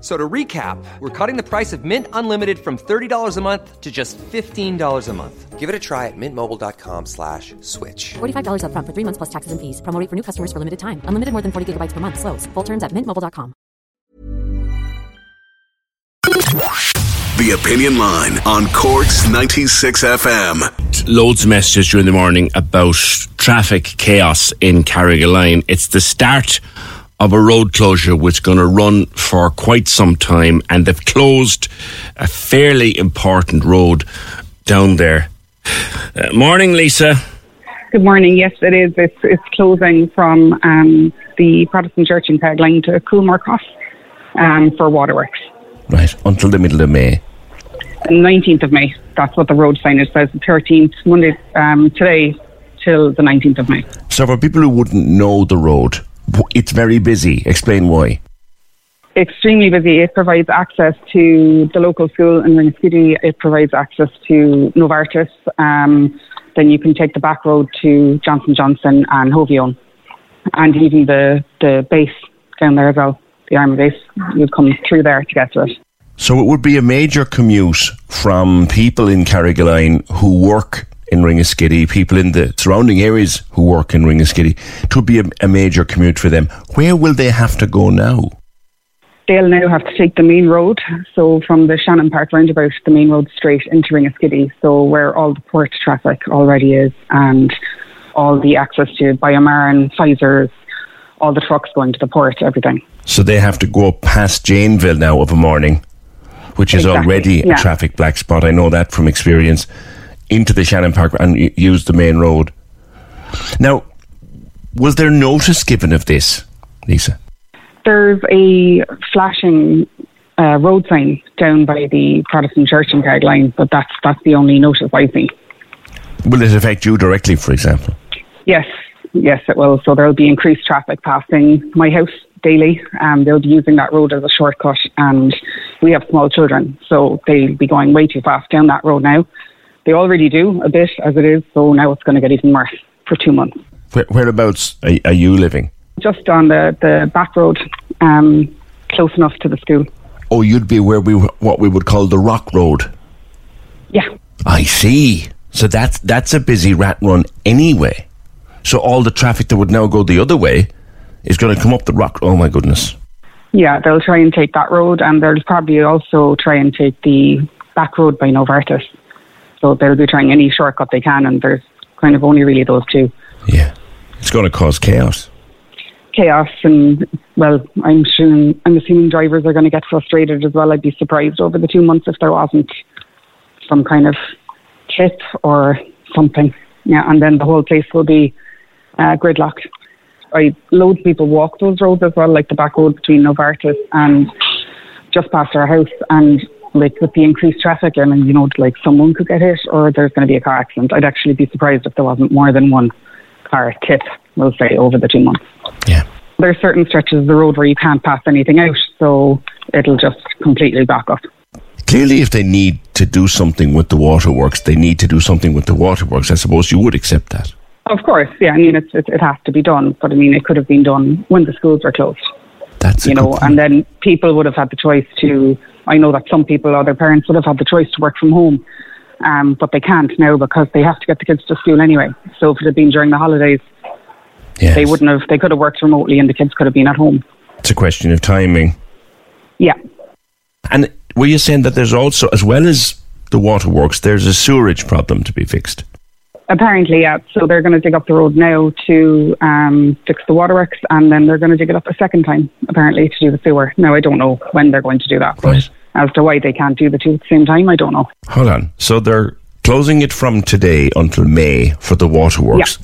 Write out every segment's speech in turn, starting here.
F- So to recap, we're cutting the price of Mint Unlimited from $30 a month to just $15 a month. Give it a try at mintmobile.com slash switch. $45 upfront for three months plus taxes and fees. Promo for new customers for limited time. Unlimited more than 40 gigabytes per month. Slows. Full terms at mintmobile.com. The Opinion Line on Cork's 96 FM. loads of messages during the morning about traffic chaos in Carrigaline. It's the start of a road closure which is going to run for quite some time, and they've closed a fairly important road down there. Uh, morning, Lisa. Good morning. Yes, it is. It's, it's closing from um, the Protestant Church in Carrigaline to Coolmore Cross um, for waterworks. Right, until the middle of May. 19th of May. That's what the road signage says. The 13th, Monday, um, today till the 19th of May. So, for people who wouldn't know the road, it's very busy. Explain why. Extremely busy. It provides access to the local school in Ringaskiddy. It provides access to Novartis. Um, then you can take the back road to Johnson Johnson and Hovione, and even the the base down there as well, the army base. You come through there to get to it. So it would be a major commute from people in Carrigaline who work in Ringaskiddy, people in the surrounding areas who work in Ringaskiddy. It would be a, a major commute for them. Where will they have to go now? They'll now have to take the main road, so from the Shannon Park roundabout, the main road straight into Ringaskiddy, so where all the port traffic already is, and all the access to Biomarin, Pfizer's, all the trucks going to the port, everything. So they have to go up past Janeville now of a morning, which is Exactly, already yeah. a traffic black spot. I know that from experience. Into the Shannon Park and use the main road. Now, was there notice given of this, Lisa? There's a flashing uh, road sign down by the Protestant church in Carrigaline, but that's that's the only notice I've seen. Will it affect you directly, for example? Yes, yes, it will. So there'll be increased traffic passing my house daily. Um, they'll be using that road as a shortcut, and we have small children, so they'll be going way too fast down that road now. They already do a bit as it is, so now it's going to get even worse for two months. Where, whereabouts are, are you living? Just on the, the back road, um, close enough to the school. Oh, you'd be where we what we would call the Rock Road. Yeah, I see. So that's that's a busy rat run anyway. So all the traffic that would now go the other way is going to come up the rock. Oh my goodness! yeah, they'll try and take that road, and they'll probably also try and take the back road by Novartis. So they'll be trying any shortcut they can, and there's kind of only really those two. Yeah, it's going to cause chaos. chaos and well i'm sure i'm assuming drivers are going to get frustrated as well i'd be surprised over the two months if there wasn't some kind of tip or something yeah and then the whole place will be uh, gridlocked I loads of people walk those roads as well like the back road between Novartis and just past our house and like with the increased traffic and you know like someone could get hit or there's going to be a car accident I'd actually be surprised if there wasn't more than one car tip we'll say over the two months Yeah. there's certain stretches of the road where you can't pass anything out, so it'll just completely back up. Clearly, if they need to do something with the waterworks, they need to do something with the waterworks. I suppose you would accept that. Of course, yeah, I mean, it, it has to be done, but I mean, it could have been done when the schools were closed, That's you know, and then people would have had the choice to, I know that some people or their parents would have had the choice to work from home, um, but they can't now because they have to get the kids to school anyway. So if it had been during the holidays, Yes. they wouldn't have, they could have worked remotely and the kids could have been at home. It's a question of timing. Yeah. And were you saying that there's also, as well as the waterworks, there's a sewerage problem to be fixed? Apparently, yeah. So they're going to dig up the road now to um, fix the waterworks, and then they're going to dig it up a second time, apparently, to do the sewer. Now, I don't know when they're going to do that, but Right. as to why they can't do the two at the same time, I don't know. Hold on. So they're closing it from today until May for the waterworks.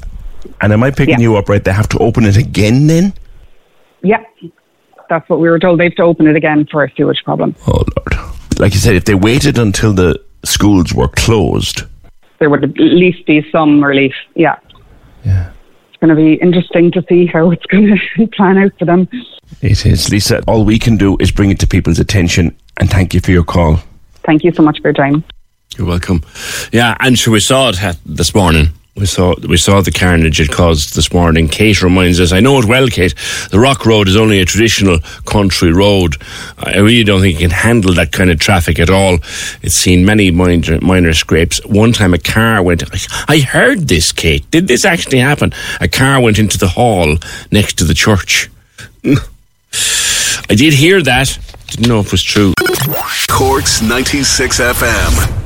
And am I picking Yeah. you up right? They have to open it again then? Yeah, that's what we were told. They have to open it again for a sewage problem. Oh, Lord. Like you said, if they waited until the schools were closed, There would at least be some relief. Yeah. Yeah. It's going to be interesting to see how it's going to plan out for them. it is. Lisa, all we can do is bring it to people's attention and thank you for your call. Thank you so much for your time. You're welcome. Yeah, and sure, we saw it uh, this morning. We saw we saw the carnage it caused this morning. Kate reminds us. I know it well, Kate. The Rock Road is only a traditional country road. I really don't think it can handle that kind of traffic at all. It's seen many minor, minor scrapes. One time, a car went. I heard this, Kate. Did this actually happen? A car went into the hall next to the church. I did hear that. Didn't know if it was true. Cork's 96 FM.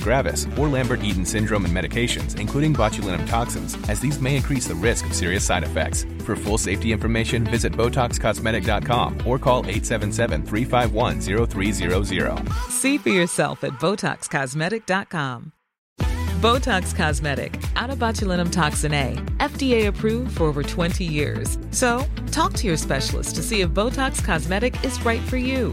gravis, or Lambert-Eaton syndrome and medications, including botulinum toxins, as these may increase the risk of serious side effects. For full safety information, visit BotoxCosmetic.com or call 877-351-0300. See for yourself at BotoxCosmetic.com. Botox Cosmetic, onabotulinumtoxinA, FDA approved for over 20 years. So, talk to your specialist to see if Botox Cosmetic is right for you.